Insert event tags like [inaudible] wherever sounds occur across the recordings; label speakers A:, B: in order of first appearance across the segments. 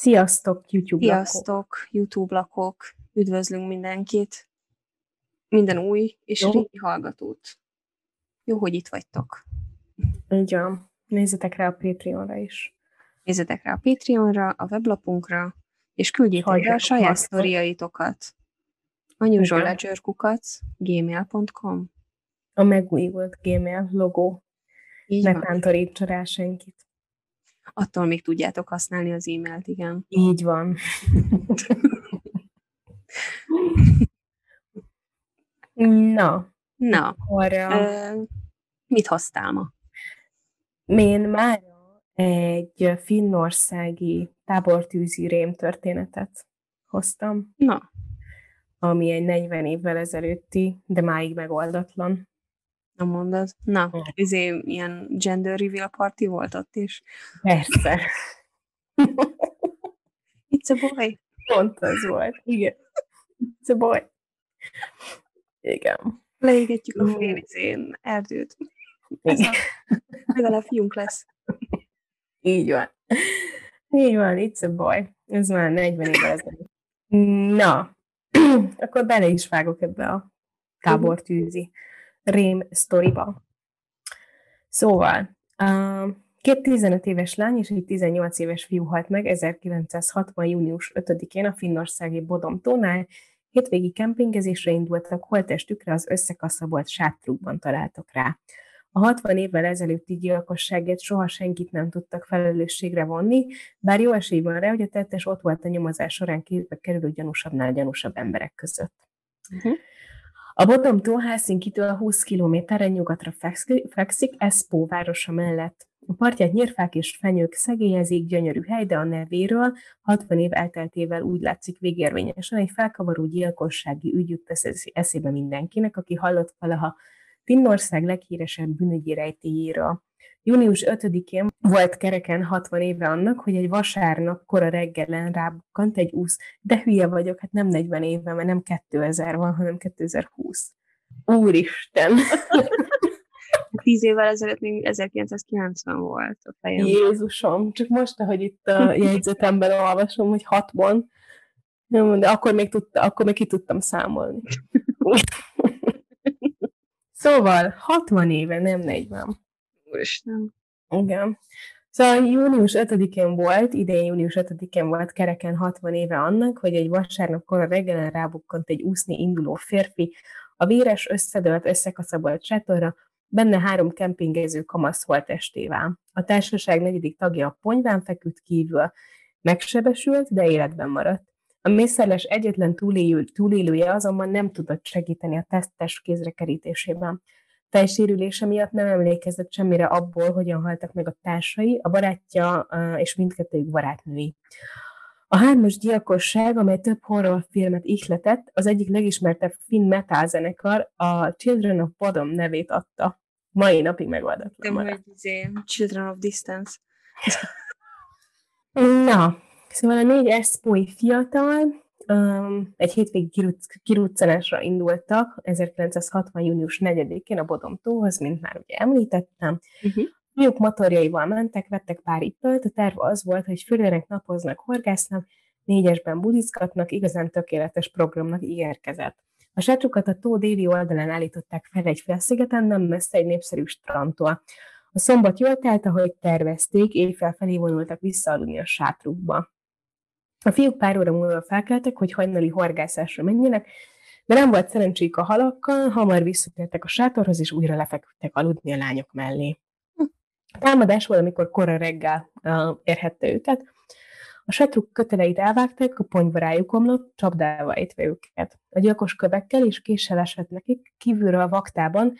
A: Sziasztok, YouTube
B: Sziasztok, lakók. YouTube lakók! Üdvözlünk mindenkit! Minden új és Jó. régi hallgatót. Jó, hogy itt vagytok.
A: Így van. Nézzetek rá a Patreonra is.
B: Nézzetek rá a Patreonra, a weblapunkra, és küldjétek el a saját sztoriaitokat. anyuzsolledgerkukac gmail.com
A: A megújult gmail logó. Így ne tántorítsa rá senkit.
B: Attól még tudjátok használni az e-mailt, igen.
A: Így van. [laughs] Na.
B: Na. Akkor, uh, mit hoztál ma?
A: Én már egy finnországi tábortűzi rém történetet hoztam.
B: Na.
A: Ami egy 40 évvel ezelőtti, de máig megoldatlan.
B: Nem mondod? Na, izé, ilyen gender reveal party volt ott is?
A: Persze.
B: It's a boy.
A: Pont az volt, igen. It's a boy. Igen.
B: Leégetjük a fél izén erdőt. Igen. Legalább fiunk lesz.
A: Így van. Így van, it's a boy. Ez már 40 évvel ezelőtt. Na, [clears throat] akkor bele is vágok ebbe a tábortűzi rém sztoriba. Szóval, két 15 éves lány és egy 18 éves fiú halt meg 1960. június 5-én a finnországi Bodomtónál, hétvégi kempingezésre indultak, holtestükre az összekaszabolt sátrukban találtak rá. A 60 évvel ezelőtti gyilkosságért soha senkit nem tudtak felelősségre vonni, bár jó esély van rá, hogy a tettes ott volt a nyomozás során képbe kerülő gyanúsabbnál gyanúsabb emberek között. Uh-huh. A Botomtól Helsinki-től 20 kilométerre nyugatra fekszik, Espoo városa mellett. A partját nyírfák és fenyők szegélyezik, gyönyörű hely, de a nevéről 60 év elteltével úgy látszik végérvényesen egy felkavaró gyilkossági ügy jut eszébe mindenkinek, aki hallott valaha Finnország leghíresebb bűnügyi rejtéjéről. Június 5-én volt kereken 60 éve annak, hogy egy vasárnap kora reggelen rábukkant egy úsz, de hülye vagyok, hát nem 40 éve, mert nem 2000 van, hanem 2020. Úristen! [laughs]
B: Tíz évvel ezelőtt még 1990 volt a fejem.
A: Jézusom, csak most, ahogy itt a [laughs] jegyzetemben olvasom, hogy hatban, de akkor még, tudta, akkor még ki tudtam számolni. [laughs] szóval 60 éve, nem 40.
B: Úristen.
A: Igen. Szóval június 5-én volt, idén június 5-én volt kereken 60 éve annak, hogy egy vasárnap kora reggelen rábukkant egy úszni induló férfi, a véres összedölt, összekaszabolt sátorra, benne három kempingező kamasz testével. A társaság negyedik tagja a ponyván feküdt kívül, megsebesült, de életben maradt. A mészárlás egyetlen túlélő, túlélője azonban nem tudott segíteni a tesztes kézre kerítésében. Fejsérülése miatt nem emlékezett semmire abból, hogyan haltak meg a társai, a barátja és mindkettőjük barátnői. A hármas gyilkosság, amely több horrorfilmet ihletett, az egyik legismertebb finn metal zenekar a Children of Bodom nevét adta. Mai napig megoldatlan
B: maradt. izé, Children of Distance. [laughs]
A: Na, szóval a négy eszpói fiatal, egy hétvégi kiruccanásra indultak 1960. június 4-én a Bodom tóhoz, mint már ugye említettem. Uh-huh. Fiúk motorjaival mentek, vettek pár italt, a terv az volt, hogy fölérnek, napoznak, horgásznak, négyesben budizgatnak, igazán tökéletes programnak ígérkezett. A sátrukat a tó déli oldalán állították fel egy felszigeten, nem messze egy népszerű strandtól. A szombat jól telt, ahogy tervezték, éjfel felé vonultak visszaaludni a sátrukba. A fiúk pár óra múlva felkeltek, hogy hajnali horgászásra menjenek, de nem volt szerencséjük a halakkal, hamar visszatértek a sátorhoz, és újra lefeküdtek aludni a lányok mellé. A támadás volt, amikor kora reggel uh, érhette őket. A sátruk köteleit elvágták, a ponyva rájuk omlott, csapdával étve őket. A gyilkos kövekkel és késsel esett nekik, kívülről a vaktában,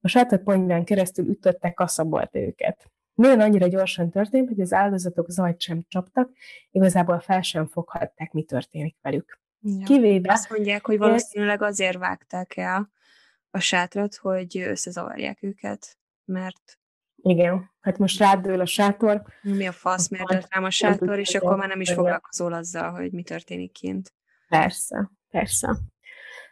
A: a sátor ponyván keresztül ütöttek, kaszabolt őket. Milyen annyira gyorsan történt, hogy az áldozatok zajt sem csaptak, igazából fel sem foghatták, mi történik velük.
B: Ja. Kivéve... Azt mondják, hogy valószínűleg azért vágták el a sátrat, hogy összezavarják őket, mert...
A: Igen, hát most rádől a sátor.
B: Mi a fasz, miért rám a sátor, és akkor már nem is foglalkozol azzal, hogy mi történik kint.
A: Persze, persze.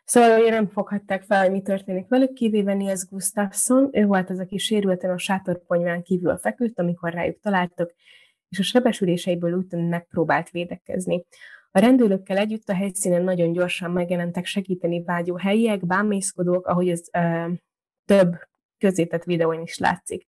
A: Szóval ugye nem foghatták fel, hogy mi történik velük, kivéve Niels Gustafsson, ő volt az, aki sérülten a sátorponyván kívül feküdt, amikor rájuk találtak, és a sebesüléseiből úgy megpróbált védekezni. A rendőrökkel együtt a helyszínen nagyon gyorsan megjelentek segíteni vágyó helyiek, bámészkodók, ahogy ez ö, több közétett videón is látszik.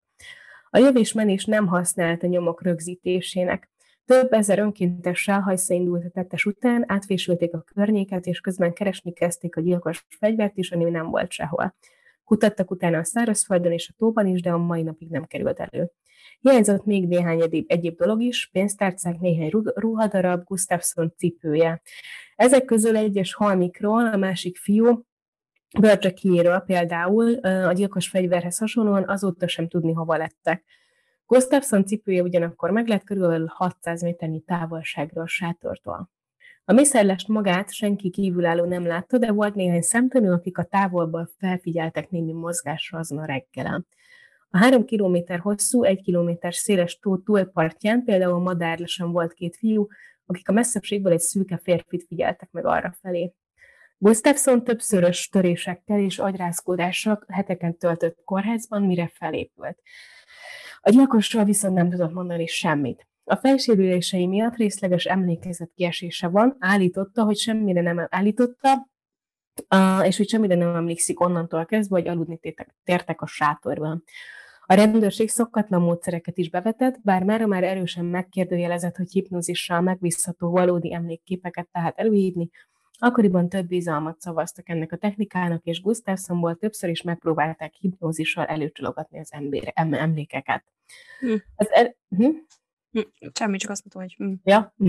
A: A jövés-menés nem használta nyomok rögzítésének. Több ezer önkéntessel hajsza indult a tettes után, átfésülték a környéket, és közben keresni kezdték a gyilkos fegyvert is, ami nem volt sehol. Kutattak utána a szárazföldön és a tóban is, de a mai napig nem került elő. Hiányzott még néhány egyéb, egyéb dolog is, pénztárcák, néhány ruhadarab, Gustafsson cipője. Ezek közül egyes halmikról a másik fiú, Börcsekiéről például a gyilkos fegyverhez hasonlóan azóta sem tudni, hova lettek. Gustafsson cipője ugyanakkor meg lett körülbelül 600 méternyi távolságra a sátortól. A mészárlást magát senki kívülálló nem látta, de volt néhány szemtanú, akik a távolból felfigyeltek némi mozgásra azon a reggelen. A három kilométer hosszú, egy kilométer széles tó túlpartján például madárlesen volt két fiú, akik a messzebbségből egy szűke férfit figyeltek meg arra felé. Gustafsson többszörös törésekkel és agyrázkódással heteken töltött kórházban, mire felépült. A gyilkosról viszont nem tudott mondani semmit. A felsérülései miatt részleges emlékezet kiesése van, állította, hogy semmire nem állította, és hogy semmire nem emlékszik onnantól kezdve, hogy aludni tértek a sátorban. A rendőrség szokatlan módszereket is bevetett, bár már már erősen megkérdőjelezett, hogy hipnózissal megbízható valódi emlékképeket tehát előírni, akkoriban több bizalmat szavaztak ennek a technikának, és Gustafsonból többször is megpróbálták hipnózissal előcsalogatni az ember, emlékeket. Hm. Az er- hm?
B: hm? Semmi, csak azt mondtam, hogy... Hm.
A: Ja. [laughs]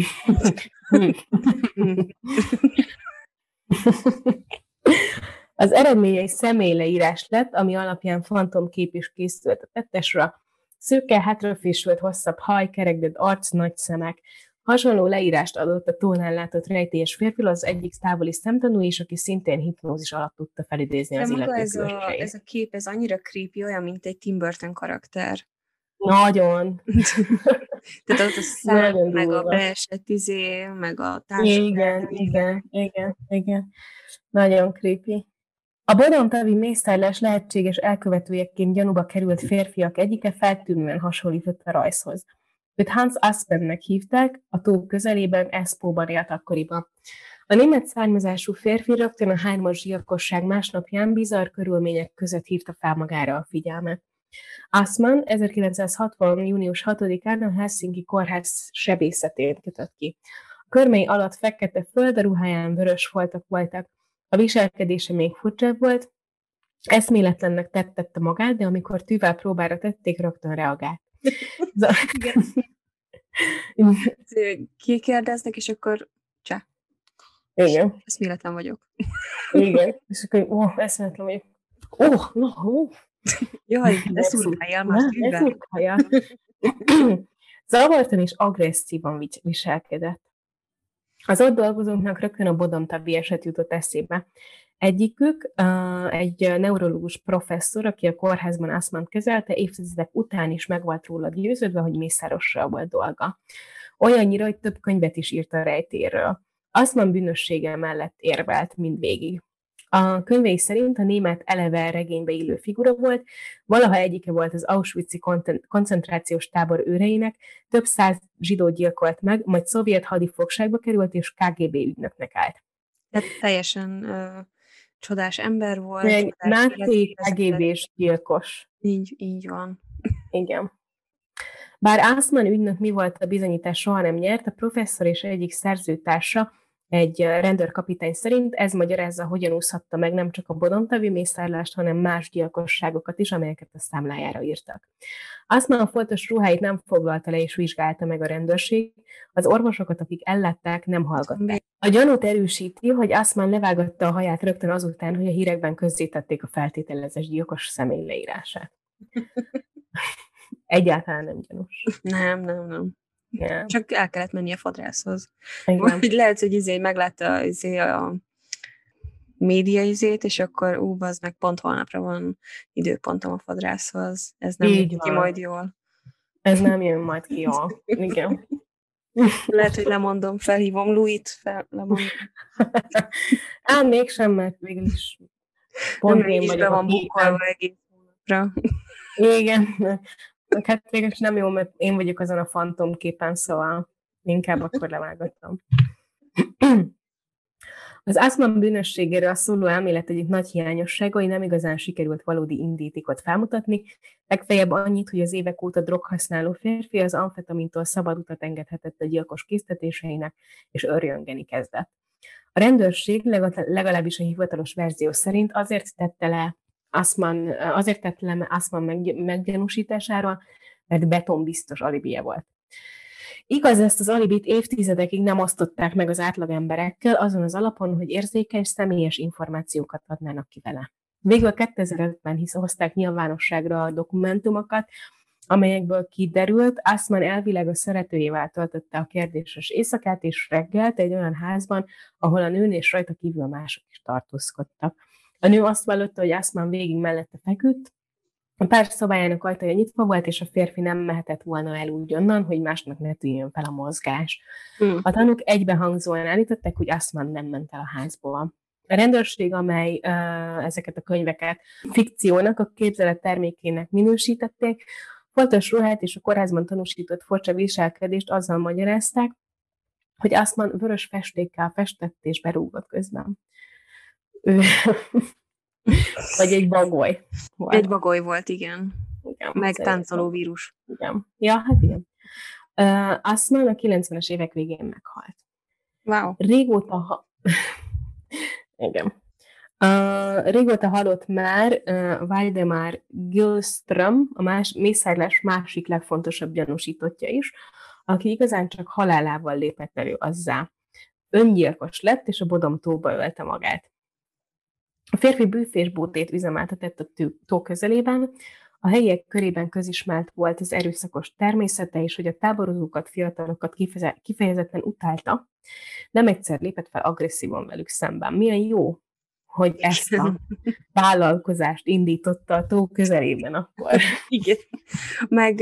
A: Az eredménye egy személyleírás lett, ami alapján fantomkép is készült a tettesra. Szőke, hátrafésült, hosszabb haj, kerekdett arc, nagy szemek. Hasonló leírást adott a tónál látott rejtélyes férfi, az egyik távoli szemtanú is, aki szintén hipnózis alatt tudta felidézni az illető
B: ez a, ez a kép, ez annyira creepy, olyan, mint egy Tim Burton karakter.
A: Nagyon. [laughs]
B: Tehát ott a szem, meg a beesett izé, meg a társadalom.
A: Igen, igen, igen, igen. Nagyon creepy. A Bodontavi mészárlás lehetséges elkövetőjeként gyanúba került férfiak egyike feltűnően hasonlított a rajzhoz. Őt Hans Aspennek hívták, a tó közelében Eszpóban élt akkoriban. A német származású férfi rögtön a hármas gyilkosság másnapján bizarr körülmények között hívta fel magára a figyelmet. Asman 1960. június 6-án a Helsinki kórház sebészetén kötött ki. A körmei alatt fekete föld, a ruháján vörös foltak voltak. A viselkedése még furcsább volt, eszméletlennek tettette magát, de amikor tűvel próbára tették, rögtön reagált. [laughs]
B: Kikérdeznek, és akkor csá.
A: Igen.
B: Eszméletlen vagyok.
A: Igen. És akkor, ó, oh, eszméletlen vagyok. Ó, oh, no, oh.
B: Jaj, ne szurkáljál már
A: Ne szurkáljál. [clears throat] Zavartan és agresszívan viselkedett. Az ott dolgozóknak rögtön a Bodomtabi eset jutott eszébe. Egyikük egy neurológus professzor, aki a kórházban aszmant kezelte, évtizedek után is meg volt róla győződve, hogy mészárossal volt dolga. Olyannyira, hogy több könyvet is írt a rejtéről. Aszman bűnössége mellett érvelt mindvégig. A könyvei szerint a német eleve regénybe illő figura volt, valaha egyike volt az Auschwitz-i koncentrációs tábor őreinek, több száz zsidó gyilkolt meg, majd szovjet hadifogságba került, és KGB ügynöknek állt.
B: Tehát teljesen csodás ember volt.
A: Még náci KGB-s gyilkos.
B: Így, így van.
A: Igen. Bár Ászman ügynök mi volt a bizonyítás soha nem nyert, a professzor és egyik szerzőtársa egy rendőrkapitány szerint ez magyarázza, hogyan úszhatta meg nem csak a bodontavi mészárlást, hanem más gyilkosságokat is, amelyeket a számlájára írtak. Aztán a foltos ruháit nem foglalta le és vizsgálta meg a rendőrség, az orvosokat, akik ellátták, nem hallgatták. A gyanút erősíti, hogy Asman levágatta a haját rögtön azután, hogy a hírekben közzétették a feltételezés gyilkos személy leírását. Egyáltalán nem gyanús.
B: Nem, nem, nem. Yeah. Csak el kellett menni a fodrászhoz. Vagy lehet, hogy izé meglátta izé a média izét, és akkor ú, az meg pont holnapra van időpontom a fodrászhoz. Ez nem Így jön ki majd jól.
A: Ez nem jön majd ki jól. Igen.
B: Lehet, hogy lemondom, felhívom Louis-t, fel, lemondom. [laughs]
A: Ám mégsem, mert végül is
B: pont nem, én vagyok. be van bukolva egész hónapra.
A: Igen, Hát végül nem jó, mert én vagyok azon a fantom képen, szóval inkább akkor levágattam. Az Aszman bűnösségéről szóló elmélet egyik nagy hiányossága, hogy nem igazán sikerült valódi indítékot felmutatni, legfeljebb annyit, hogy az évek óta droghasználó férfi az amfetamintól szabad utat engedhetett a gyilkos késztetéseinek, és örjöngeni kezdett. A rendőrség legalábbis a hivatalos verzió szerint azért tette le Asman, azért tette le Asman meggyanúsításáról, mert betonbiztos alibije volt. Igaz, ezt az alibit évtizedekig nem osztották meg az átlagemberekkel, azon az alapon, hogy érzékeny, személyes információkat adnának ki vele. Végül 2005-ben hisz hozták nyilvánosságra a dokumentumokat, amelyekből kiderült, Asman elvileg a szeretőjével töltötte a kérdéses éjszakát és reggelt egy olyan házban, ahol a nőn és rajta kívül mások is tartózkodtak. A nő azt vallotta, hogy Asman végig mellette feküdt, a pár szobájának ajtaja nyitva volt, és a férfi nem mehetett volna el úgy onnan, hogy másnak ne tűjjön fel a mozgás. Mm. A tanúk egybehangzóan állították, hogy Asman nem ment el a házból. A rendőrség, amely uh, ezeket a könyveket fikciónak, a képzelet termékének minősítették, foltos ruhát és a kórházban tanúsított furcsa viselkedést azzal magyarázták, hogy Asman vörös festékkel festett és berúgott közben. Ő vagy egy bagoly
B: volt. Egy bagoly volt, igen. igen Meg táncoló vírus.
A: Igen. Ja, hát igen. Uh, Asman a 90-es évek végén meghalt.
B: Wow.
A: Régóta, ha... [laughs] igen. Uh, régóta halott már uh, Valdemar Gilström, a más, mészárlás másik legfontosabb gyanúsítottja is, aki igazán csak halálával lépett elő azzá. Öngyilkos lett, és a Bodom tóba ölte magát. A férfi bűfésbótét üzemeltetett a tó közelében, a helyiek körében közismert volt az erőszakos természete, és hogy a táborozókat, fiatalokat kifejezetten utálta, nem egyszer lépett fel agresszívan velük szemben. Milyen jó, hogy ezt a [laughs] vállalkozást indította a tó közelében akkor.
B: Igen. Meg,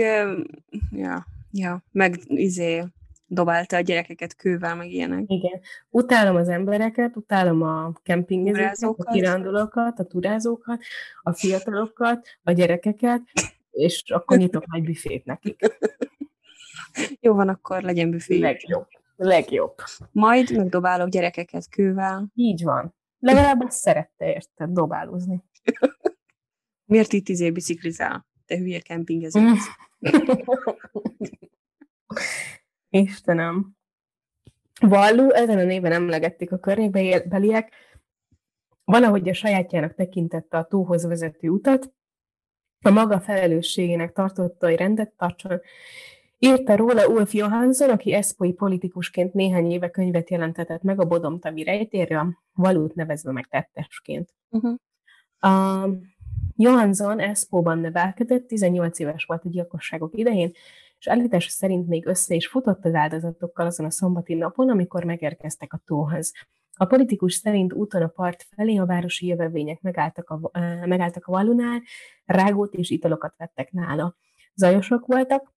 B: ja, ja, meg izé, dobálta a gyerekeket kővel, meg ilyenek.
A: Igen. Utálom az embereket, utálom a kempingezőket, a kirándulókat, a turázókat, a fiatalokat, a gyerekeket, és akkor nyitok egy büfét nekik. [laughs]
B: Jó van, akkor legyen büfé.
A: Legjobb. Legjobb.
B: Majd megdobálok gyerekeket kővel.
A: Így van. Legalább azt szerette, érted, dobálózni. [laughs]
B: Miért itt izé biciklizál? Te hülye kempingező. [laughs]
A: Istenem. Vallú, ezen a néven emlegették a környékbeliek, valahogy a sajátjának tekintette a tóhoz vezető utat, a maga felelősségének tartotta, hogy rendet tartson. Írta róla Ulf Johansson, aki eszpoi politikusként néhány éve könyvet jelentetett meg a Bodomtavi rejtérről, valót nevezve meg tettesként. Uh-huh. A Johansson Eszpóban nevelkedett, 18 éves volt a gyilkosságok idején, és állítása szerint még össze is futott az áldozatokkal azon a szombati napon, amikor megérkeztek a tóhoz. A politikus szerint úton a part felé a városi jövevények megálltak a, megálltak a valunál, rágót és italokat vettek nála. Zajosok voltak,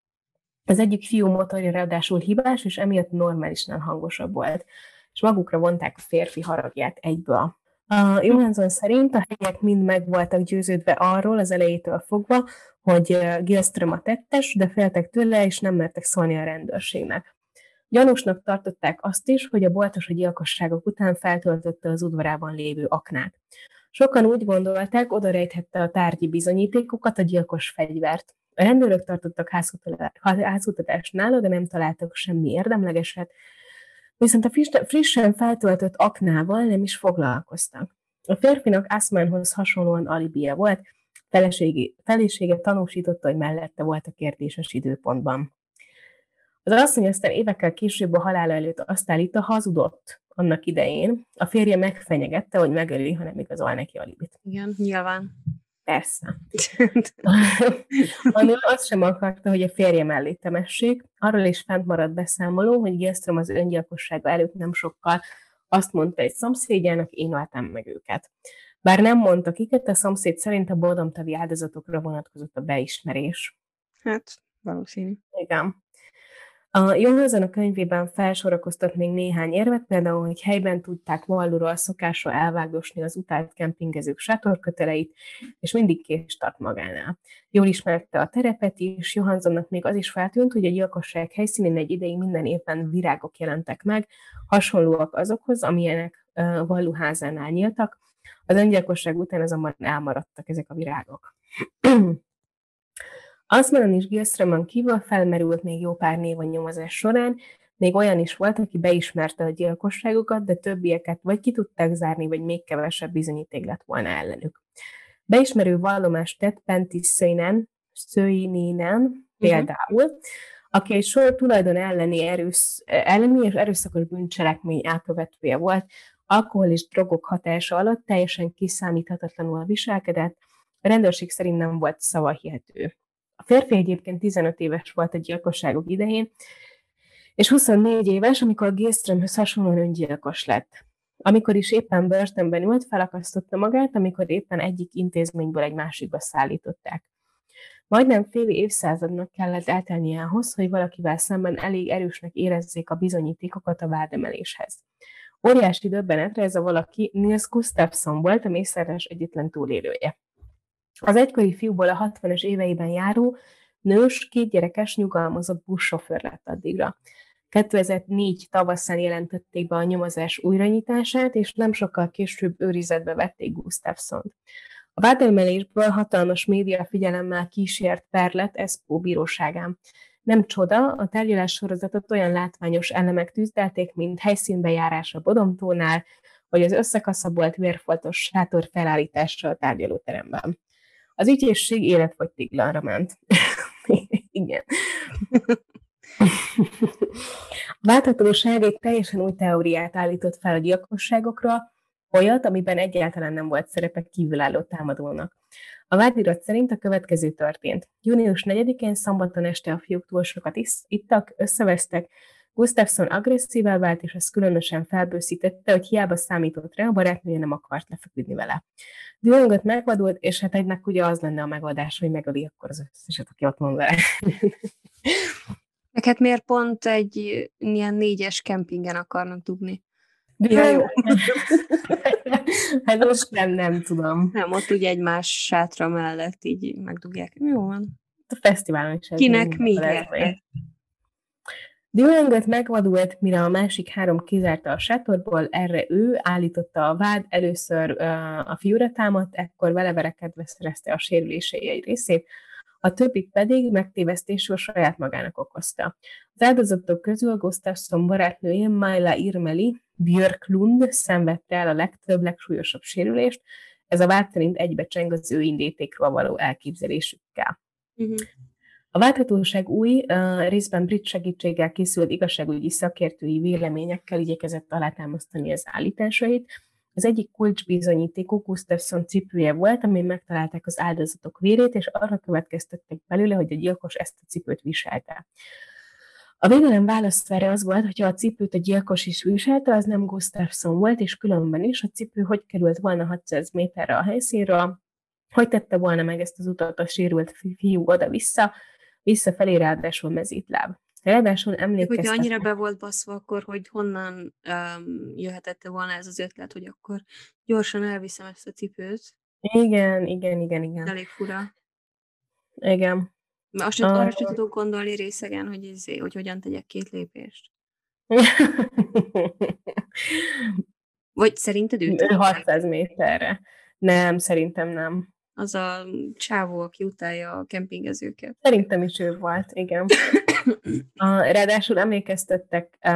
A: az egyik fiú motorja ráadásul hibás, és emiatt normálisnál hangosabb volt, és magukra vonták a férfi haragját egyből. A Johansson szerint a helyek mind meg voltak győződve arról az elejétől fogva, hogy Gilström a tettes, de féltek tőle, és nem mertek szólni a rendőrségnek. Gyanúsnak tartották azt is, hogy a boltos a gyilkosságok után feltöltötte az udvarában lévő aknát. Sokan úgy gondolták, oda rejthette a tárgyi bizonyítékokat, a gyilkos fegyvert. A rendőrök tartottak házkutatást nála, de nem találtak semmi érdemlegeset, viszont a frissen feltöltött aknával nem is foglalkoztak. A férfinak Asmanhoz hasonlóan alibia volt, felesége, felesége tanúsította, hogy mellette volt a kérdéses időpontban. Az asszony aztán évekkel később a halála előtt azt állítta, hazudott annak idején. A férje megfenyegette, hogy megöli, ha nem igazol neki alibit.
B: Igen, nyilván.
A: Persze. [laughs] a nő azt sem akarta, hogy a férje mellé temessék. Arról is fent maradt beszámoló, hogy Gilström az öngyilkossága előtt nem sokkal azt mondta egy szomszédjának, én öltem meg őket. Bár nem mondta kiket, a szomszéd szerint a boldomtavi áldozatokra vonatkozott a beismerés.
B: Hát, valószínű.
A: Igen. A Johansson a könyvében felsorakoztat még néhány érvet, például, hogy helyben tudták Vallóról szokásra elvágdosni az utált kempingezők sátorköteleit, és mindig kés tart magánál. Jól ismerte a terepet is, Johanssonnak még az is feltűnt, hogy a gyilkosság helyszínén egy ideig minden évben virágok jelentek meg, hasonlóak azokhoz, amilyenek uh, Valló házánál nyíltak. Az öngyilkosság után azonban elmaradtak ezek a virágok. Asmanon és Gilströmön kívül felmerült még jó pár név a nyomozás során, még olyan is volt, aki beismerte a gyilkosságokat, de többieket vagy ki tudták zárni, vagy még kevesebb bizonyíték lett volna ellenük. Beismerő vallomást tett Pentis Szöjnen, Szöjninen mhm. például, uh-huh. aki egy sor tulajdon elleni, erősz, elleni és erőszakos bűncselekmény elkövetője volt, alkohol és drogok hatása alatt teljesen kiszámíthatatlanul viselkedett, a rendőrség szerint nem volt szavahihető. A férfi egyébként 15 éves volt a gyilkosságok idején, és 24 éves, amikor Géströmhöz hasonlóan öngyilkos lett. Amikor is éppen börtönben ült, felakasztotta magát, amikor éppen egyik intézményből egy másikba szállították. Majdnem fél évszázadnak kellett eltelnie ahhoz, hogy valakivel szemben elég erősnek érezzék a bizonyítékokat a vádemeléshez. Óriási döbbenetre ez a valaki Nils Gustafsson volt, a mészárlás egyetlen túlélője. Az egykori fiúból a 60-es éveiben járó, nős, kétgyerekes, nyugalmazott buszsofőr lett addigra. 2004 tavaszán jelentették be a nyomozás újranyitását, és nem sokkal később őrizetbe vették Gustafsson-t. A vádemelésből hatalmas média figyelemmel kísért per lett Eszpó bíróságán. Nem csoda, a tárgyalás sorozatot olyan látványos elemek tűzdelték, mint helyszínbejárás a Bodomtónál, vagy az összekaszabolt vérfoltos sátor felállítása a tárgyalóteremben. Az ügyészség életfogytiglanra ment. [laughs] Igen. A válthatóság egy teljesen új teóriát állított fel a gyilkosságokra, olyat, amiben egyáltalán nem volt szerepe kívülálló támadónak. A vádirat szerint a következő történt. Június 4-én szombaton este a fiúk túl sokat ittak, összevesztek, Gustafsson agresszívá vált, és ez különösen felbőszítette, hogy hiába számított rá, a barátnője nem akart lefeküdni vele. Dühöngött megvadult, és hát egynek ugye az lenne a megoldás, hogy megöli akkor az összeset, aki ott van vele. [laughs]
B: Neked miért pont egy ilyen négyes kempingen akarnak dugni?
A: Ja, jó. [laughs] hát most nem, nem tudom.
B: Nem, ott ugye egy más sátra mellett így megdugják. Jó van.
A: A fesztiválon is.
B: Kinek mi
A: Dühöngött megvadult, mire a másik három kizárta a sátorból, erre ő állította a vád, először a fiúra támadt, ekkor vele verekedve szerezte a sérülései egy részét, a többit pedig megtévesztésül saját magának okozta. Az áldozatok közül Gustafsson barátnője Maila Irmeli Björklund szenvedte el a legtöbb, legsúlyosabb sérülést, ez a vád szerint egybecseng az ő indítékról való elképzelésükkel. Uh-huh. A válthatóság új, részben brit segítséggel készült igazságügyi szakértői véleményekkel igyekezett alátámasztani az állításait. Az egyik kulcsbizonyítékú Gustafsson cipője volt, amin megtalálták az áldozatok vérét, és arra következtettek belőle, hogy a gyilkos ezt a cipőt viselte. A védelem válasz erre az volt, hogy a cipőt a gyilkos is viselte, az nem Gustafsson volt, és különben is a cipő hogy került volna 600 méterre a helyszínről, hogy tette volna meg ezt az utat a sérült fiú oda-vissza, visszafelé ráadásul mezítláb. Ráadásul emlékeztet...
B: Hogyha annyira be volt baszva, akkor hogy honnan um, jöhetett volna ez az ötlet, hogy akkor gyorsan elviszem ezt a cipőt.
A: Igen, igen, igen, igen.
B: Elég fura.
A: Igen.
B: Mert azt arra sem tudok gondolni részegen, hogy, izé, hogy hogyan tegyek két lépést. [laughs] Vagy szerinted ő
A: 600 méterre. Nem, szerintem nem
B: az a csávó, aki utálja a kempingezőket.
A: Szerintem is ő volt, igen. [coughs] A, ráadásul emlékeztettek uh,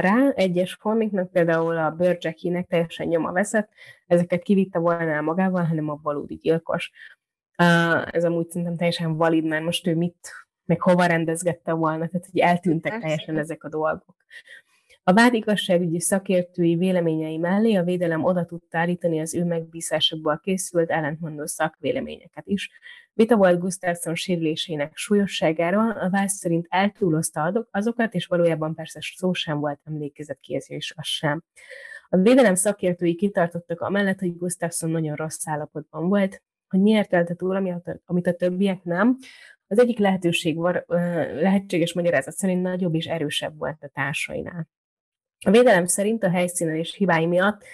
A: rá egyes formiknak, például a Börcsekinek teljesen nyoma veszett, ezeket kivitte volna magával, hanem a valódi gyilkos. Uh, ez amúgy szerintem teljesen valid, mert most ő mit, meg hova rendezgette volna, tehát hogy eltűntek teljesen ezek a dolgok. A vád igazságügyi szakértői véleményei mellé a védelem oda tudta állítani az ő megbízásokból készült ellentmondó szakvéleményeket is. Vita volt Gustafsson sérülésének súlyosságáról, a vád szerint eltúlozta azokat, és valójában persze szó sem volt emlékezetkijelzés, az sem. A védelem szakértői kitartottak amellett, hogy Gustafsson nagyon rossz állapotban volt, hogy miért élte túl, amit a többiek nem. Az egyik lehetőség lehetséges magyarázat szerint nagyobb és erősebb volt a társainál. A védelem szerint a helyszínelés hibái miatt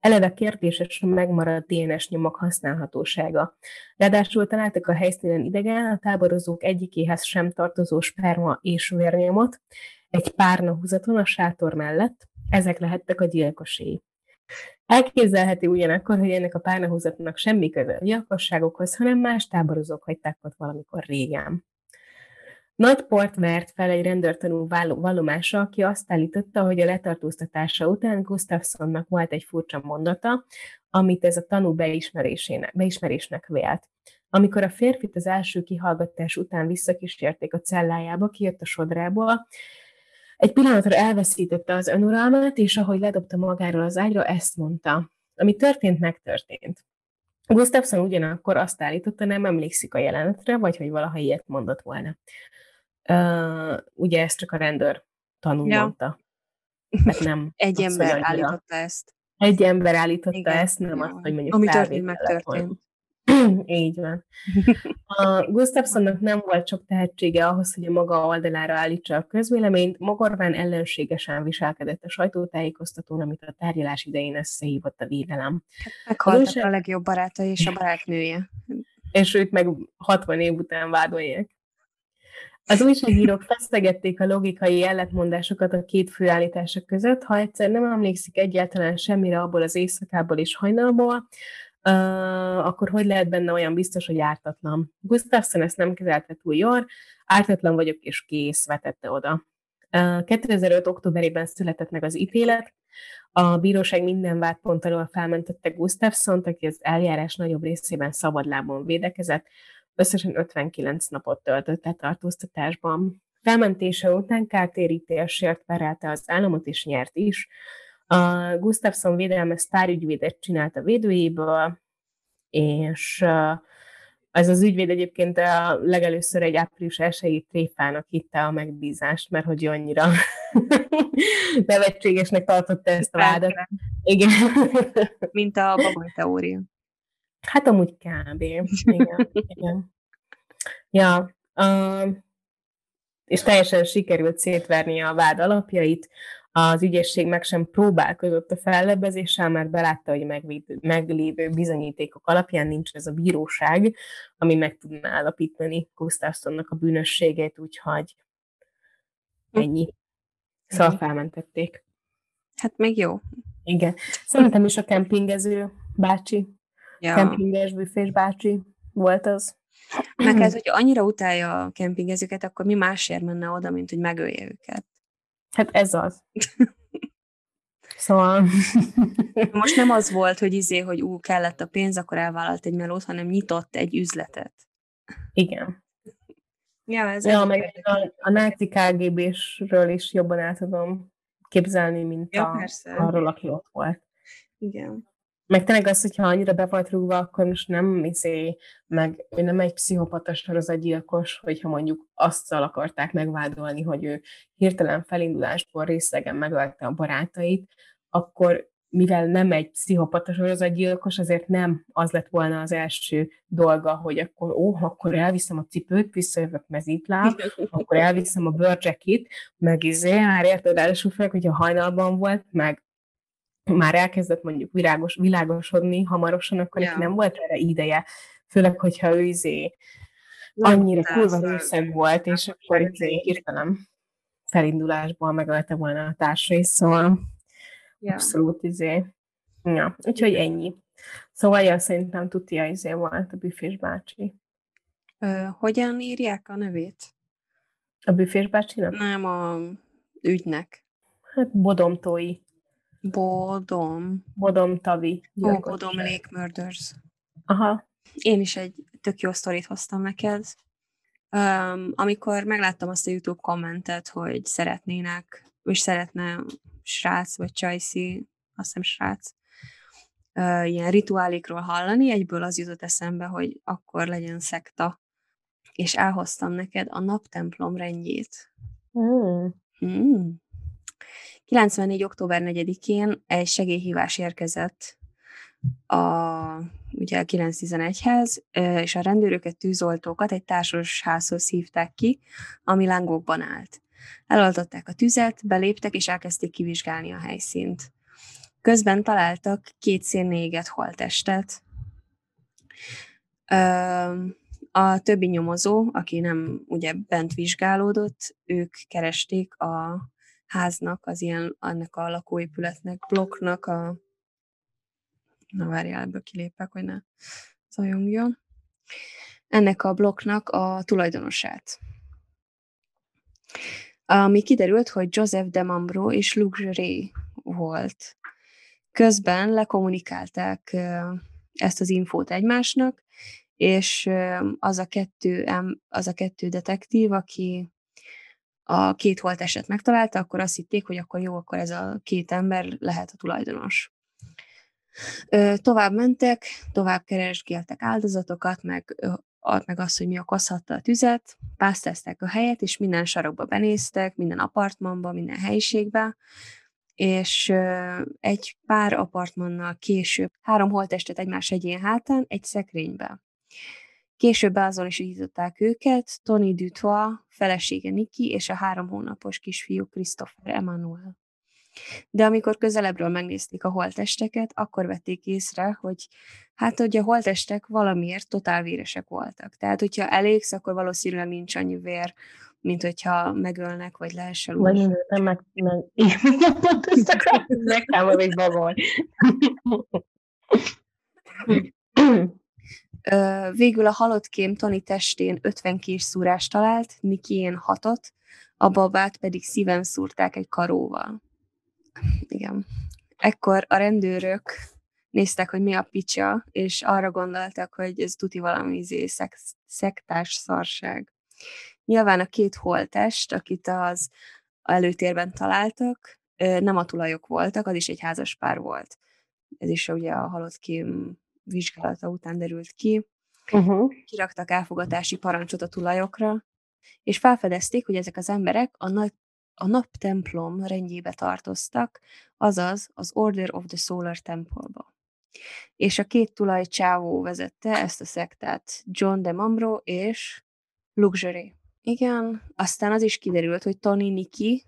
A: eleve kérdéses megmaradt DNS nyomok használhatósága. Ráadásul találtak a helyszínen idegen, a táborozók egyikéhez sem tartozó sperma és vérnyomot, egy párna húzaton a sátor mellett, ezek lehettek a gyilkoséi. Elképzelhető ugyanakkor, hogy ennek a párnahúzatnak semmi köze a gyilkosságokhoz, hanem más táborozók hagyták ott valamikor régen. Nagy port vert fel egy rendőrtanú vallomása, aki azt állította, hogy a letartóztatása után Gustafssonnak volt egy furcsa mondata, amit ez a tanú beismerésének, beismerésnek vélt. Amikor a férfit az első kihallgatás után visszakísérték a cellájába, kijött a sodrából, egy pillanatra elveszítette az önuralmát, és ahogy ledobta magáról az ágyra, ezt mondta. Ami történt, megtörtént. Gustafsson ugyanakkor azt állította, nem emlékszik a jelenetre, vagy hogy valaha ilyet mondott volna. Uh, ugye ezt csak a rendőr tanul ja. mondta.
B: Hát nem. [laughs] Egy ember állította ezt.
A: Egy ember állította Igen. ezt, nem ja. azt, hogy mondjuk
B: Ami történt, megtörtént. [clears throat]
A: Így van. [laughs] A Gustafsonnak nem volt sok tehetsége ahhoz, hogy a maga oldalára állítsa a közvéleményt. Mogorván ellenségesen viselkedett a sajtótájékoztatón, amit a tárgyalás idején összehívott a védelem.
B: Hát meghaltak a, a legjobb baráta és a barátnője.
A: És őt meg 60 év után vádolják. Az újságírók fesztegették a logikai ellentmondásokat a két főállítások között. Ha egyszer nem emlékszik egyáltalán semmire abból az éjszakából és hajnalból, uh, akkor hogy lehet benne olyan biztos, hogy ártatlan? Gustafsson ezt nem kezelte túl jól, ártatlan vagyok és kész, vetette oda. Uh, 2005. októberében született meg az ítélet, a bíróság minden vádpont alól felmentette Gustafsson, aki az eljárás nagyobb részében szabadlábon védekezett, összesen 59 napot töltött a tartóztatásban. Felmentése után kártérítésért perelte az államot, és nyert is. A Gustafsson védelme sztárügyvédet csinált a védőjéből, és ez az ügyvéd egyébként a legelőször egy április elsői tréfának hitte a megbízást, mert hogy annyira [laughs] nevetségesnek tartotta ezt a vádat.
B: Igen. Mint a bagoly teória.
A: Hát amúgy kb. Igen, igen. Ja, uh, és teljesen sikerült szétverni a vád alapjait, az ügyészség meg sem próbálkozott a fellebbezéssel, mert belátta, hogy megvédő, meglévő bizonyítékok alapján nincs ez a bíróság, ami meg tudná állapítani Gustafssonnak a bűnösségét, úgyhogy ennyi. Szóval felmentették.
B: Hát még jó.
A: Igen. Szerintem is a kempingező bácsi, ja. kempinges büfés bácsi volt az.
B: Meg ez, hogyha annyira utálja a kempingezőket, akkor mi másért menne oda, mint hogy megölje őket?
A: Hát ez az. [laughs] Szóval...
B: Most nem az volt, hogy izé, hogy ú, kellett a pénz, akkor elvállalt egy melót, hanem nyitott egy üzletet.
A: Igen.
B: Ja, ez
A: ja, meg a, a náci KGB-sről is jobban el tudom képzelni, mint ja, a, persze. arról, aki ott volt.
B: Igen.
A: Meg tényleg az, hogyha annyira be volt rúgva, akkor most nem izé, meg ő nem egy pszichopata sorozatgyilkos, hogyha mondjuk azt akarták megvádolni, hogy ő hirtelen felindulásból részegen megölte a barátait, akkor mivel nem egy pszichopata sorozatgyilkos, azért nem az lett volna az első dolga, hogy akkor ó, akkor elviszem a cipőt, visszajövök mezítláb, [laughs] akkor elviszem a bőrcsekit, meg izé, már érted, elsőfőleg, hogyha hajnalban volt, meg már elkezdett mondjuk virágos, világosodni hamarosan, akkor ja. nem volt erre ideje. Főleg, hogyha ő izé annyira kurva részeg volt, és akkor izé hirtelen felindulásból megölte volna a társai, szóval ja. abszolút izé. Ja, úgyhogy ennyi. Szóval ja, szerintem tutia izé volt a büfés bácsi.
B: Ö, hogyan írják a nevét?
A: A büfés bácsinak?
B: Nem, a ügynek.
A: Hát Bodomtói.
B: Bodom.
A: Bodom Tavi.
B: Ó, Bodom Lake Murders.
A: Aha.
B: Én is egy tök jó sztorit hoztam neked. Um, amikor megláttam azt a YouTube kommentet, hogy szeretnének, és szeretne srác vagy csajszi, azt hiszem srác, uh, ilyen rituálékról hallani, egyből az jutott eszembe, hogy akkor legyen szekta. És elhoztam neked a naptemplom rendjét. Mm. Mm. 94. október 4-én egy segélyhívás érkezett a ugye 911-hez, és a rendőröket, tűzoltókat egy társas házhoz hívták ki, ami lángokban állt. Eloltották a tüzet, beléptek, és elkezdték kivizsgálni a helyszínt. Közben találtak két szénnéget holtestet. A többi nyomozó, aki nem ugye bent vizsgálódott, ők keresték a háznak, az ilyen, annak a lakóépületnek, blokknak a na várjál, ebből kilépek, hogy ne zajongjon. Ennek a blokknak a tulajdonosát. Ami kiderült, hogy Joseph de Mambro és Luxury volt. Közben lekommunikálták ezt az infót egymásnak, és az a kettő, az a kettő detektív, aki a két holteset megtalálta, akkor azt hitték, hogy akkor jó, akkor ez a két ember lehet a tulajdonos. Tovább mentek, tovább keresgéltek áldozatokat, meg, meg azt, hogy mi okozhatta a tüzet, pásztázták a helyet, és minden sarokba benéztek, minden apartmanba, minden helyiségbe, és egy pár apartmannal később három holtestet egymás egyén hátán egy szekrénybe. Később azonosították őket, Tony Dutois, felesége Niki és a három hónapos kisfiú Christopher Emmanuel. De amikor közelebbről megnézték a holtesteket, akkor vették észre, hogy hát, hogy a holtestek valamiért totál véresek voltak. Tehát, hogyha elégsz, akkor valószínűleg nincs annyi vér, mint hogyha megölnek, vagy lehessen
A: úgy. Vagy nem meg... meg... Megtámad egy babon.
B: Végül a halott kém Tony testén 50 kés szúrást talált, Nikién hatot, a babát pedig szíven szúrták egy karóval. Igen. Ekkor a rendőrök néztek, hogy mi a picsa, és arra gondoltak, hogy ez tuti valami izé, szek- szektás szarság. Nyilván a két holtest, akit az előtérben találtak, nem a tulajok voltak, az is egy házas pár volt. Ez is ugye a halott kém vizsgálata után derült ki. Uh-huh. Kiraktak elfogadási parancsot a tulajokra, és felfedezték, hogy ezek az emberek a nagy a naptemplom rendjébe tartoztak, azaz az Order of the Solar Temple-ba. És a két tulajcsávó vezette ezt a szektát, John de Mambro és Luxury. Igen, aztán az is kiderült, hogy Tony Niki,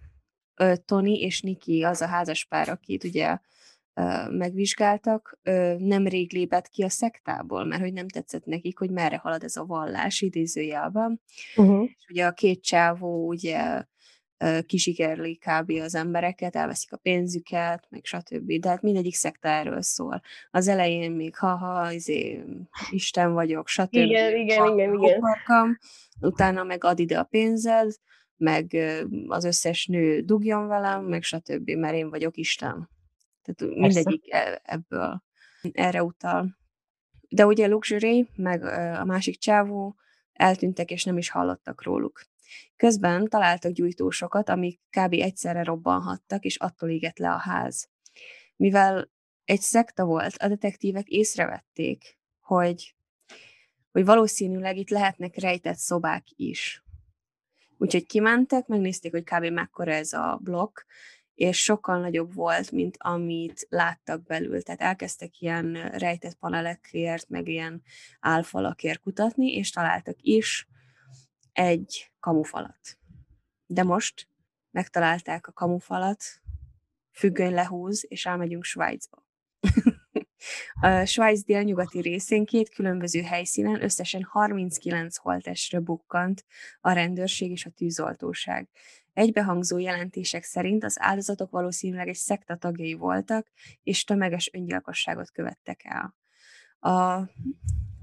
B: Tony és Niki az a házaspár, akit ugye megvizsgáltak, nemrég lépett ki a szektából, mert hogy nem tetszett nekik, hogy merre halad ez a vallás idézőjelben. Uh-huh. És ugye a két csávó ugye kisikerli kb. az embereket, elveszik a pénzüket, meg stb. De hát mindegyik szekta erről szól. Az elején még ha-ha, izé, Isten vagyok, stb.
A: Igen, igen, igen, igen.
B: Oparkam, utána meg ad ide a pénzed, meg az összes nő dugjon velem, meg stb., mert én vagyok Isten. Tehát mindegyik e, ebből erre utal. De ugye Luxury, meg a másik csávó eltűntek, és nem is hallottak róluk. Közben találtak gyújtósokat, amik kb. egyszerre robbanhattak, és attól égett le a ház. Mivel egy szekta volt, a detektívek észrevették, hogy, hogy valószínűleg itt lehetnek rejtett szobák is. Úgyhogy kimentek, megnézték, hogy kb. mekkora ez a blokk, és sokkal nagyobb volt, mint amit láttak belül. Tehát elkezdtek ilyen rejtett panelekért, meg ilyen álfalakért kutatni, és találtak is egy kamufalat. De most megtalálták a kamufalat, függöny lehúz, és elmegyünk Svájcba. [laughs] a Svájc délnyugati részén két különböző helyszínen összesen 39 holtestre bukkant a rendőrség és a tűzoltóság. Egybehangzó jelentések szerint az áldozatok valószínűleg egy szekta tagjai voltak, és tömeges öngyilkosságot követtek el. A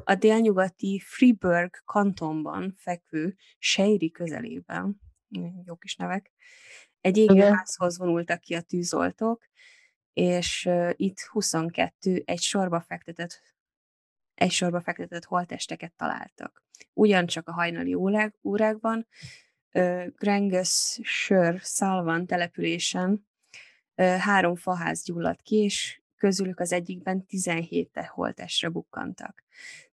B: a délnyugati Freeburg kantonban fekvő Sejri közelében, jó kis nevek, egy égőházhoz vonultak ki a tűzoltók, és itt 22 egy sorba fektetett egy sorba fektetett holtesteket találtak. Ugyancsak a hajnali órák, órákban Grenges Sör Szalvan településen három faház gyulladt ki, és közülük az egyikben 17 holtestre bukkantak.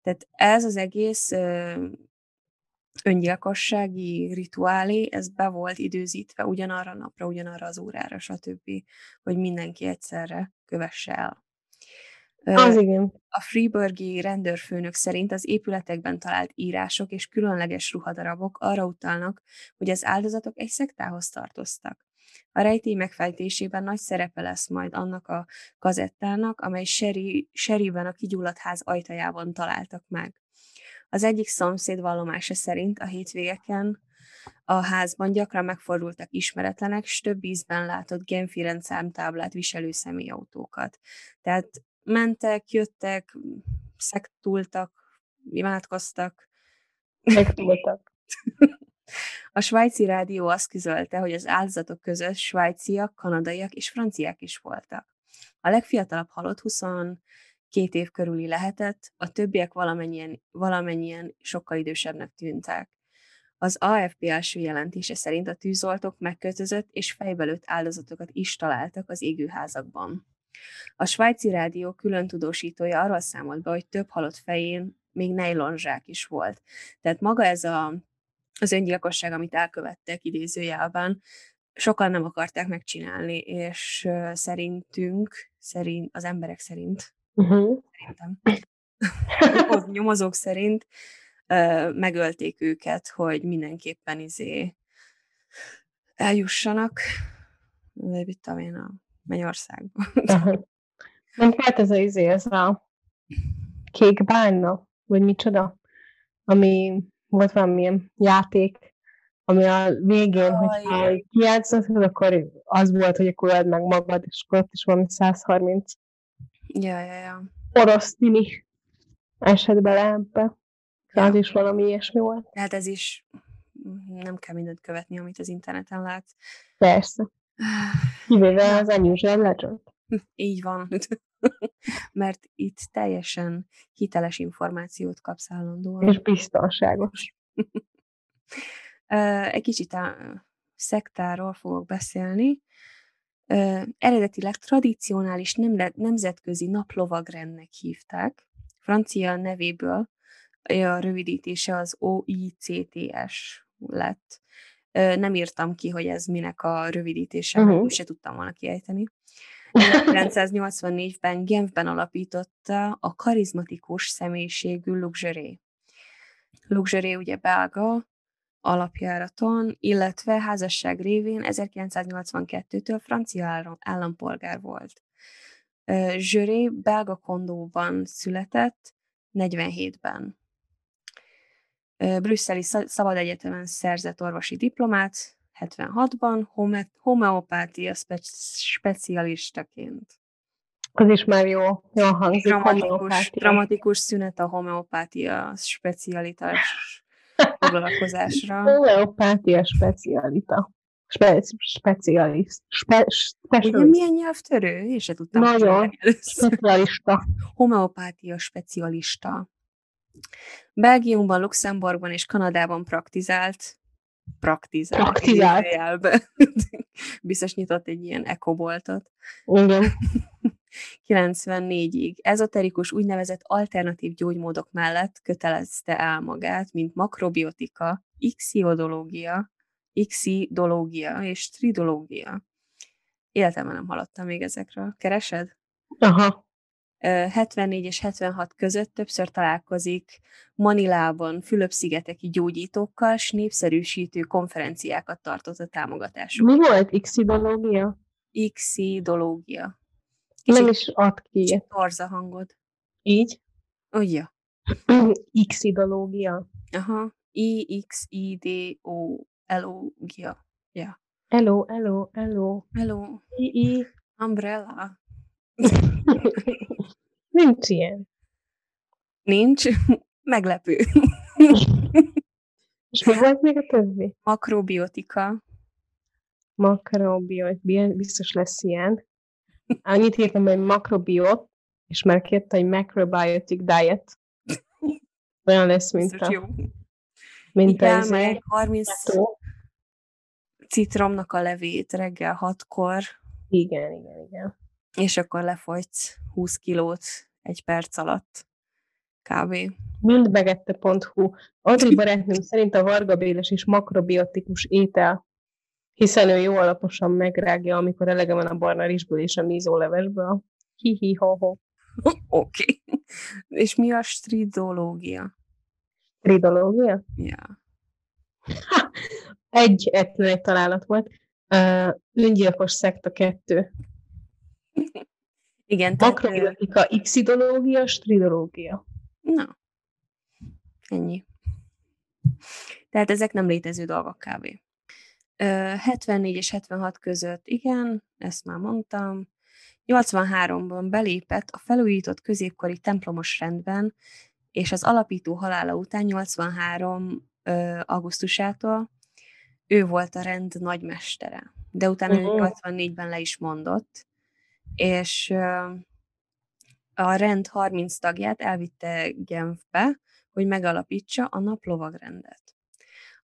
B: Tehát ez az egész öngyilkossági rituálé, ez be volt időzítve ugyanarra a napra, ugyanarra az órára, stb., hogy mindenki egyszerre kövesse el.
A: Az igen.
B: A Freeburgi rendőrfőnök szerint az épületekben talált írások és különleges ruhadarabok arra utalnak, hogy az áldozatok egy szektához tartoztak. A rejtély megfejtésében nagy szerepe lesz majd annak a kazettának, amely Sherry, Sherryben a kigyulladt ház ajtajában találtak meg. Az egyik szomszéd vallomása szerint a hétvégeken a házban gyakran megfordultak ismeretlenek, s több ízben látott Genfi rendszámtáblát viselő személyautókat. Tehát mentek, jöttek, szektultak, imádkoztak.
A: Megtultak.
B: A svájci rádió azt közölte, hogy az áldozatok között svájciak, kanadaiak és franciák is voltak. A legfiatalabb halott 22 év körüli lehetett, a többiek valamennyien, valamennyien sokkal idősebbnek tűntek. Az AFP első jelentése szerint a tűzoltók megkötözött és fejbelőtt áldozatokat is találtak az égőházakban. A svájci rádió külön tudósítója arról számolt be, hogy több halott fején még nejlonzsák is volt. Tehát maga ez a, az öngyilkosság, amit elkövettek idézőjelben, sokan nem akarták megcsinálni, és szerintünk, szerint, az emberek szerint, uh-huh. szerintem, nyomozók szerint megölték őket, hogy mindenképpen izé eljussanak, mit tudom én, a Mennyországba.
A: Nem hát ez a izé, ez a kék bálna, vagy micsoda, ami volt valamilyen játék, ami a végén, oh, hogyha kijátszottad, akkor az volt, hogy akkor meg magad, és akkor ott is valami 130
B: ja, ja, ja.
A: orosz tini esett bele ebbe. Ja. Az is valami ilyesmi volt.
B: Tehát ez is nem kell mindent követni, amit az interneten látsz.
A: Persze. Kivéve az Unusual Legend.
B: Így van. [laughs] Mert itt teljesen hiteles információt kapsz állandóan.
A: És biztonságos. [laughs]
B: Egy kicsit a szektáról fogok beszélni. Eredetileg tradicionális nemzetközi naplovagrendnek hívták. Francia nevéből a rövidítése az OICTS lett. Nem írtam ki, hogy ez minek a rövidítése, uh-huh. mert se tudtam volna kiejteni. 1984-ben Genfben alapította a karizmatikus személyiségű Luxury. Luxury ugye belga alapjáraton, illetve házasság révén 1982-től francia állampolgár volt. Zsöré belga kondóban született 47-ben. Brüsszeli Szabad Egyetemen szerzett orvosi diplomát, 76-ban homeopátia specialistaként.
A: Az is már jó, jó hangzik.
B: Dramatikus, dramatikus szünet a homeopátia specialitás foglalkozásra.
A: Homeopátia specialita. Spe, specialist. Spe,
B: Ugye milyen nyelvtörő? Én se tudtam.
A: Nagyon. Specialista.
B: Homeopátia specialista. Belgiumban, Luxemburgban és Kanadában praktizált. Praktizált.
A: Praktizált. [laughs]
B: Biztos nyitott egy ilyen ekoboltot.
A: Igen.
B: 94-ig. Ezoterikus úgynevezett alternatív gyógymódok mellett kötelezte el magát, mint makrobiotika, ixiodológia, ixidológia és tridológia. Életemben nem hallottam még ezekről. Keresed?
A: Aha.
B: 74 és 76 között többször találkozik Manilában Fülöp-szigeteki gyógyítókkal, és népszerűsítő konferenciákat tartott a támogatásuk.
A: Mi volt xidológia?
B: Xidológia.
A: Nem is ad ki.
B: Torza hangod.
A: Így?
B: Ugye?
A: Xidológia.
B: Aha. I-X-I-D-O-L-O-Gia. Ja.
A: Hello, hello, hello.
B: Hello.
A: I-I.
B: Umbrella.
A: Nincs ilyen.
B: Nincs. Meglepő.
A: És mi volt még a többi?
B: Makrobiotika.
A: Makrobiotika. Biztos lesz ilyen. Annyit írtam, hogy makrobiot, és már kérte, hogy macrobiotic diet. Olyan lesz, mint
B: Biztos
A: a...
B: jó.
A: Mint
B: Igen,
A: ez
B: meg 30 citromnak a levét reggel hatkor,
A: Igen, igen, igen.
B: és akkor lefogysz 20 kilót egy perc alatt. Kb.
A: Mindbegette.hu. Adri barátnőm szerint a Varga Béles is makrobiotikus étel, hiszen ő jó alaposan megrágja, amikor elege van a barna rizsből és a mízólevesből. Hi-hi-ho-ho. [laughs]
B: Oké. okay. És mi a stridológia?
A: Stridológia?
B: Ja. [laughs]
A: egy egyetlen egy találat volt. Uh, öngyilkos szekta kettő. [laughs]
B: Igen.
A: Makrobiotika, xidológia, stridológia.
B: Na. Ennyi. Tehát ezek nem létező dolgok kb. 74 és 76 között, igen, ezt már mondtam. 83-ban belépett a felújított középkori templomos rendben, és az alapító halála után 83 augusztusától ő volt a rend nagymestere. De utána uh-huh. 84-ben le is mondott, és a rend 30 tagját elvitte Genfbe, hogy megalapítsa a naplovagrendet.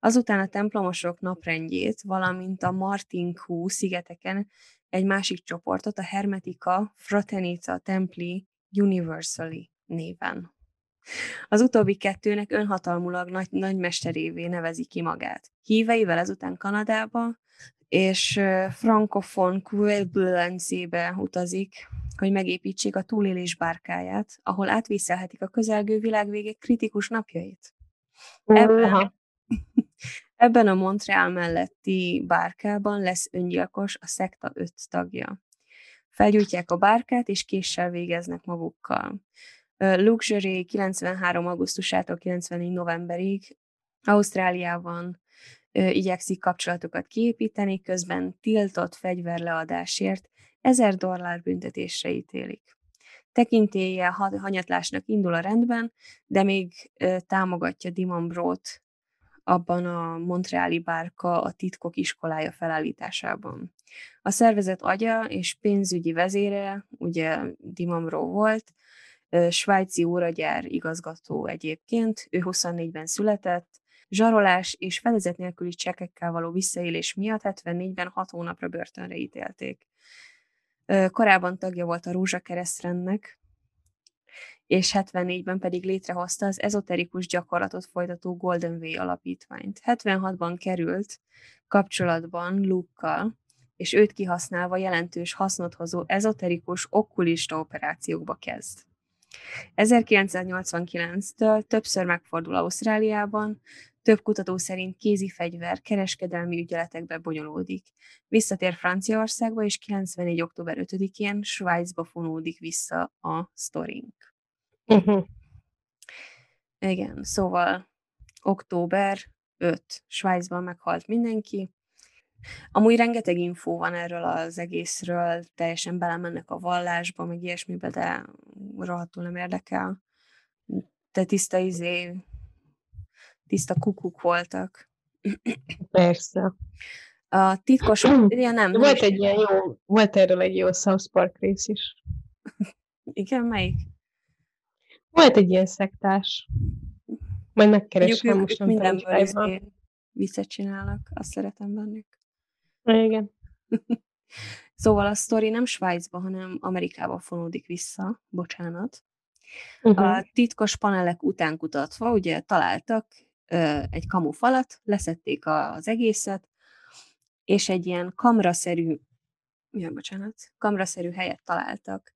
B: Azután a templomosok naprendjét, valamint a Martin Q szigeteken egy másik csoportot, a Hermetica Fraternita Templi Universali néven. Az utóbbi kettőnek önhatalmulag nagy, nagymesterévé nevezi ki magát. Híveivel ezután Kanadába és frankofon Quebelanzébe utazik, hogy megépítsék a túlélés bárkáját, ahol átvészelhetik a közelgő világvége kritikus napjait. Ebben, [laughs] ebben a Montreal melletti bárkában lesz öngyilkos a szekta öt tagja. Felgyújtják a bárkát, és késsel végeznek magukkal. Luxury 93. augusztusától 94. novemberig Ausztráliában igyekszik kapcsolatokat kiépíteni, közben tiltott fegyverleadásért 1000 dollár büntetésre ítélik. Tekintélye hanyatlásnak indul a rendben, de még támogatja Dimon Brót abban a Montreali bárka a titkok iskolája felállításában. A szervezet agya és pénzügyi vezére, ugye Dimamro volt, svájci óragyár igazgató egyébként, ő 24-ben született, zsarolás és fedezet nélküli csekekkel való visszaélés miatt 74-ben 6 hónapra börtönre ítélték. Korábban tagja volt a Rózsakeresztrendnek, és 74-ben pedig létrehozta az ezoterikus gyakorlatot folytató Golden Way alapítványt. 76-ban került kapcsolatban Luke-kal, és őt kihasználva jelentős hasznot hozó ezoterikus okkulista operációkba kezd. 1989-től többször megfordul Ausztráliában, több kutató szerint kézi fegyver kereskedelmi ügyeletekbe bonyolódik. Visszatér Franciaországba, és 94. október 5-én Svájcba fonódik vissza a sztorink. Uh-huh. Igen, szóval október 5. Svájcban meghalt mindenki. Amúgy rengeteg infó van erről az egészről, teljesen belemennek a vallásba, meg ilyesmibe, de rohadtul nem érdekel. De tiszta izé, tiszta kukuk voltak.
A: Persze.
B: A titkos... [clears throat] ja, nem,
A: volt nem egy ilyen jó, volt erről egy jó South Park rész is.
B: Igen, melyik?
A: Volt egy ilyen szektás. Majd megkeresem
B: most nem mindenből izé visszacsinálnak, azt szeretem bennük.
A: Igen. [laughs]
B: szóval a sztori nem Svájcba, hanem Amerikába fonódik vissza, bocsánat. Uh-huh. A titkos panelek után kutatva, ugye találtak egy kamufalat, leszették az egészet, és egy ilyen kamraszerű, ja, bocsánat, kamraszerű helyet találtak.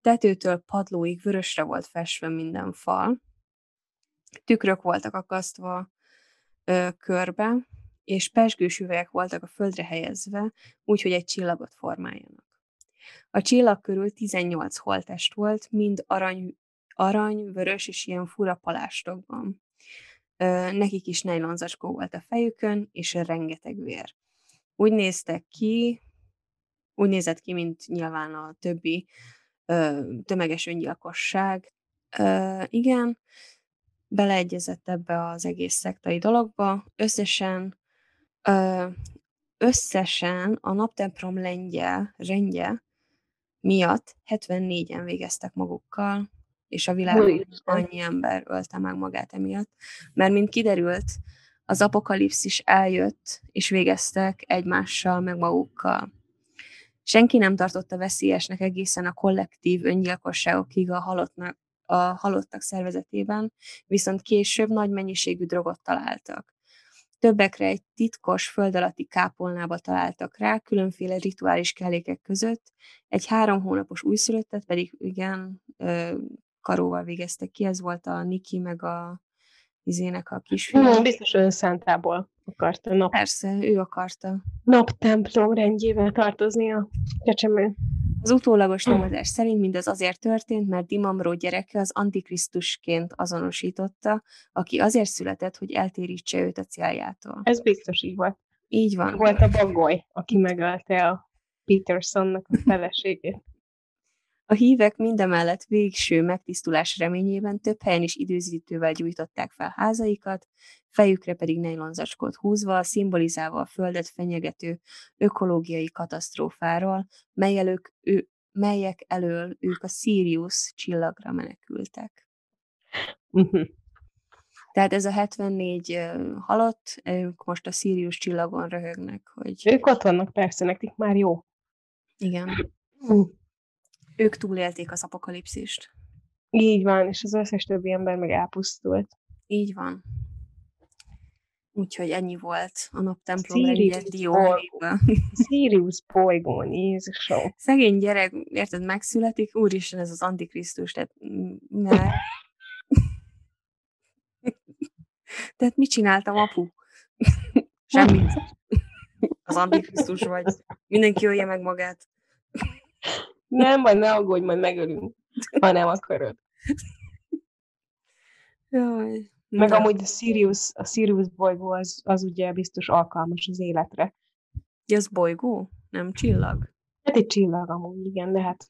B: Tetőtől padlóig vörösre volt festve minden fal, tükrök voltak akasztva ö, körbe, és pesgős üvegek voltak a földre helyezve, úgyhogy egy csillagot formáljanak. A csillag körül 18 holtest volt, mind arany, arany, vörös és ilyen fura palástokban. Nekik is nejlonzacskó volt a fejükön, és rengeteg vér. Úgy néztek ki, úgy nézett ki, mint nyilván a többi ö, tömeges öngyilkosság. Ö, igen, beleegyezett ebbe az egész szektai dologba. Összesen ö, összesen a naptemprom lengyel, rendje miatt 74-en végeztek magukkal, és a világon annyi ember ölte meg magát emiatt. Mert mint kiderült, az apokalipszis eljött, és végeztek egymással, meg magukkal. Senki nem tartotta veszélyesnek egészen a kollektív öngyilkosságokig a, halottnak, a halottak szervezetében, viszont később nagy mennyiségű drogot találtak. Többekre egy titkos föld alatti kápolnába találtak rá, különféle rituális kellékek között, egy három hónapos újszülöttet pedig igen, karóval végeztek ki, ez volt a Niki meg a izének a kisfiú.
A: Hmm, biztos önszántából akarta.
B: Nap. Persze, ő akarta.
A: Naptemplom rendjével tartozni a csecsemő.
B: Az utólagos nyomozás szerint mindez azért történt, mert Dimamró gyereke az antikrisztusként azonosította, aki azért született, hogy eltérítse őt a céljától.
A: Ez biztos így volt.
B: Így van.
A: Volt a bagoly, aki megölte a Petersonnak a feleségét.
B: A hívek mindemellett végső megtisztulás reményében több helyen is időzítővel gyújtották fel házaikat, fejükre pedig nejlonzacskót húzva, szimbolizálva a földet fenyegető ökológiai katasztrófáról, mely elők, ő, melyek elől ők a Sirius csillagra menekültek. Uh-huh. Tehát ez a 74 halott, ők most a Sirius csillagon röhögnek, hogy...
A: Ők ott vannak, persze, nekik már jó.
B: Igen. Uh. Ők túlélték az apokalipszist.
A: Így van, és az összes többi ember meg elpusztult.
B: Így van. Úgyhogy ennyi volt a naptemplom rengyes dióhéjba. [laughs]
A: Sirius bolygón, Jézusom.
B: Szegény gyerek, érted, megszületik, úristen, ez az antikrisztus, tehát mert... [laughs] tehát mit csináltam, apu? [laughs] Semmit. Az antikrisztus vagy. Mindenki ölje meg magát.
A: Nem, majd ne aggódj, majd megölünk, ha nem akarod.
B: Jaj.
A: Meg de. amúgy a Sirius, a Sirius bolygó az, az ugye biztos alkalmas az életre.
B: Ja, az bolygó? Nem csillag?
A: Hát egy csillag amúgy, igen, de hát...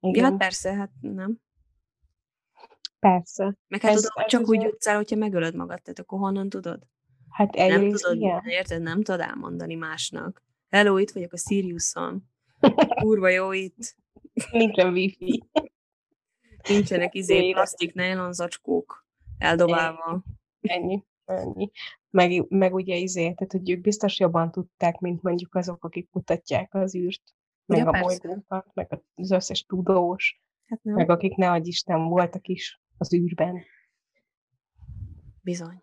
B: Igen. Ja, hát persze, hát nem.
A: Persze.
B: Meg hát ez, tudom, ez csak úgy jutsz el, hogyha megölöd magad, tehát akkor honnan tudod?
A: Hát
B: egyrészt
A: nem tudod,
B: igen. Érted, nem tudod elmondani másnak. Hello, itt vagyok a Siriuson. Kurva jó itt.
A: Nincsen wifi.
B: Nincsenek izé plastik nylon zacskók eldobálva.
A: Ennyi, ennyi. Meg, meg ugye izé, tehát hogy ők biztos jobban tudták, mint mondjuk azok, akik kutatják az űrt, meg ja, a bolygókat, meg az összes tudós, hát nem. meg akik ne Isten voltak is az űrben.
B: Bizony.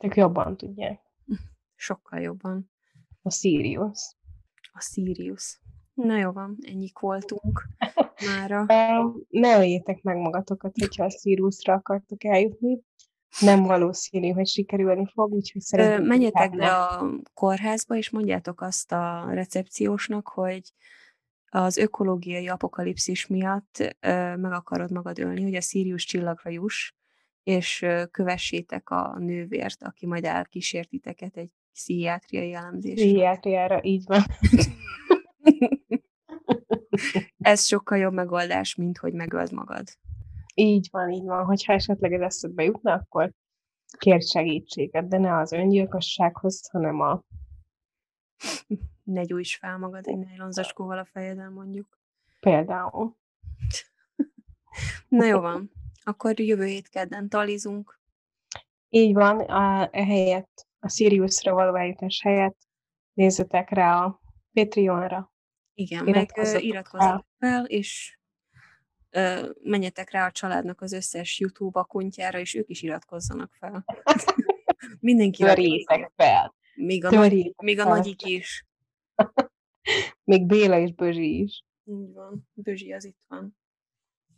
A: Ők jobban tudják.
B: Sokkal jobban.
A: A Sirius.
B: A Sirius. Na jó van, ennyik voltunk [laughs] mára.
A: ne öljétek meg magatokat, hogyha a Siriusra akartok eljutni. Nem valószínű, hogy sikerülni fog, úgyhogy
B: szeretném. Menjetek be a kórházba, és mondjátok azt a recepciósnak, hogy az ökológiai apokalipszis miatt meg akarod magad ölni, hogy a Sirius csillagra juss, és kövessétek a nővért, aki majd elkísértiteket egy pszichiátriai elemzésre.
A: Pszichiátriára, így van. [laughs]
B: Ez sokkal jobb megoldás, mint hogy megöld magad.
A: Így van, így van. Hogyha esetleg ez eszedbe jutna, akkor kérj segítséget, de ne az öngyilkossághoz, hanem a...
B: Ne gyújts fel magad egy nejlonzacskóval a fejedel, mondjuk.
A: Például.
B: Na jó van. Akkor jövő hét kedden talizunk.
A: Így van, a, ehelyett, a Siriusra való eljutás helyett nézzetek rá a Patreonra,
B: igen, iratkozzatok meg iratkozzatok fel. fel, és ö, menjetek rá a családnak az összes YouTube akuntjára, és ők is iratkozzanak fel. [laughs] Mindenki
A: Törjétek fel.
B: Még a, nagy, még a nagyik is. [laughs]
A: még Béla és Bözsi is.
B: Így van, Bözsi az itt van.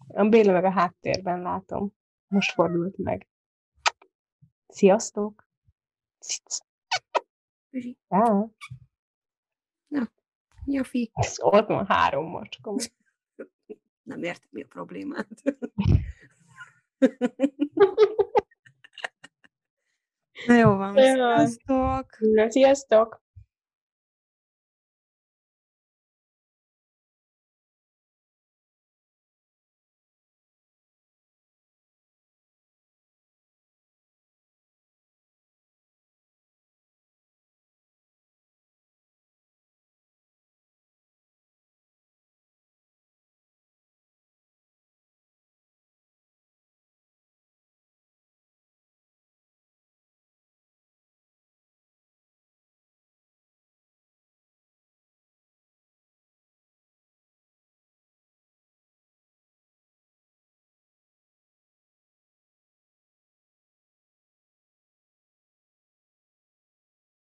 A: A Béla meg a háttérben látom. Most fordult meg. Sziasztok!
B: Bözsi.
A: Ah.
B: Jafi.
A: Ott van három macskom.
B: Nem értem, mi a problémát. Na jó van, sziasztok!
A: Na, sziasztok!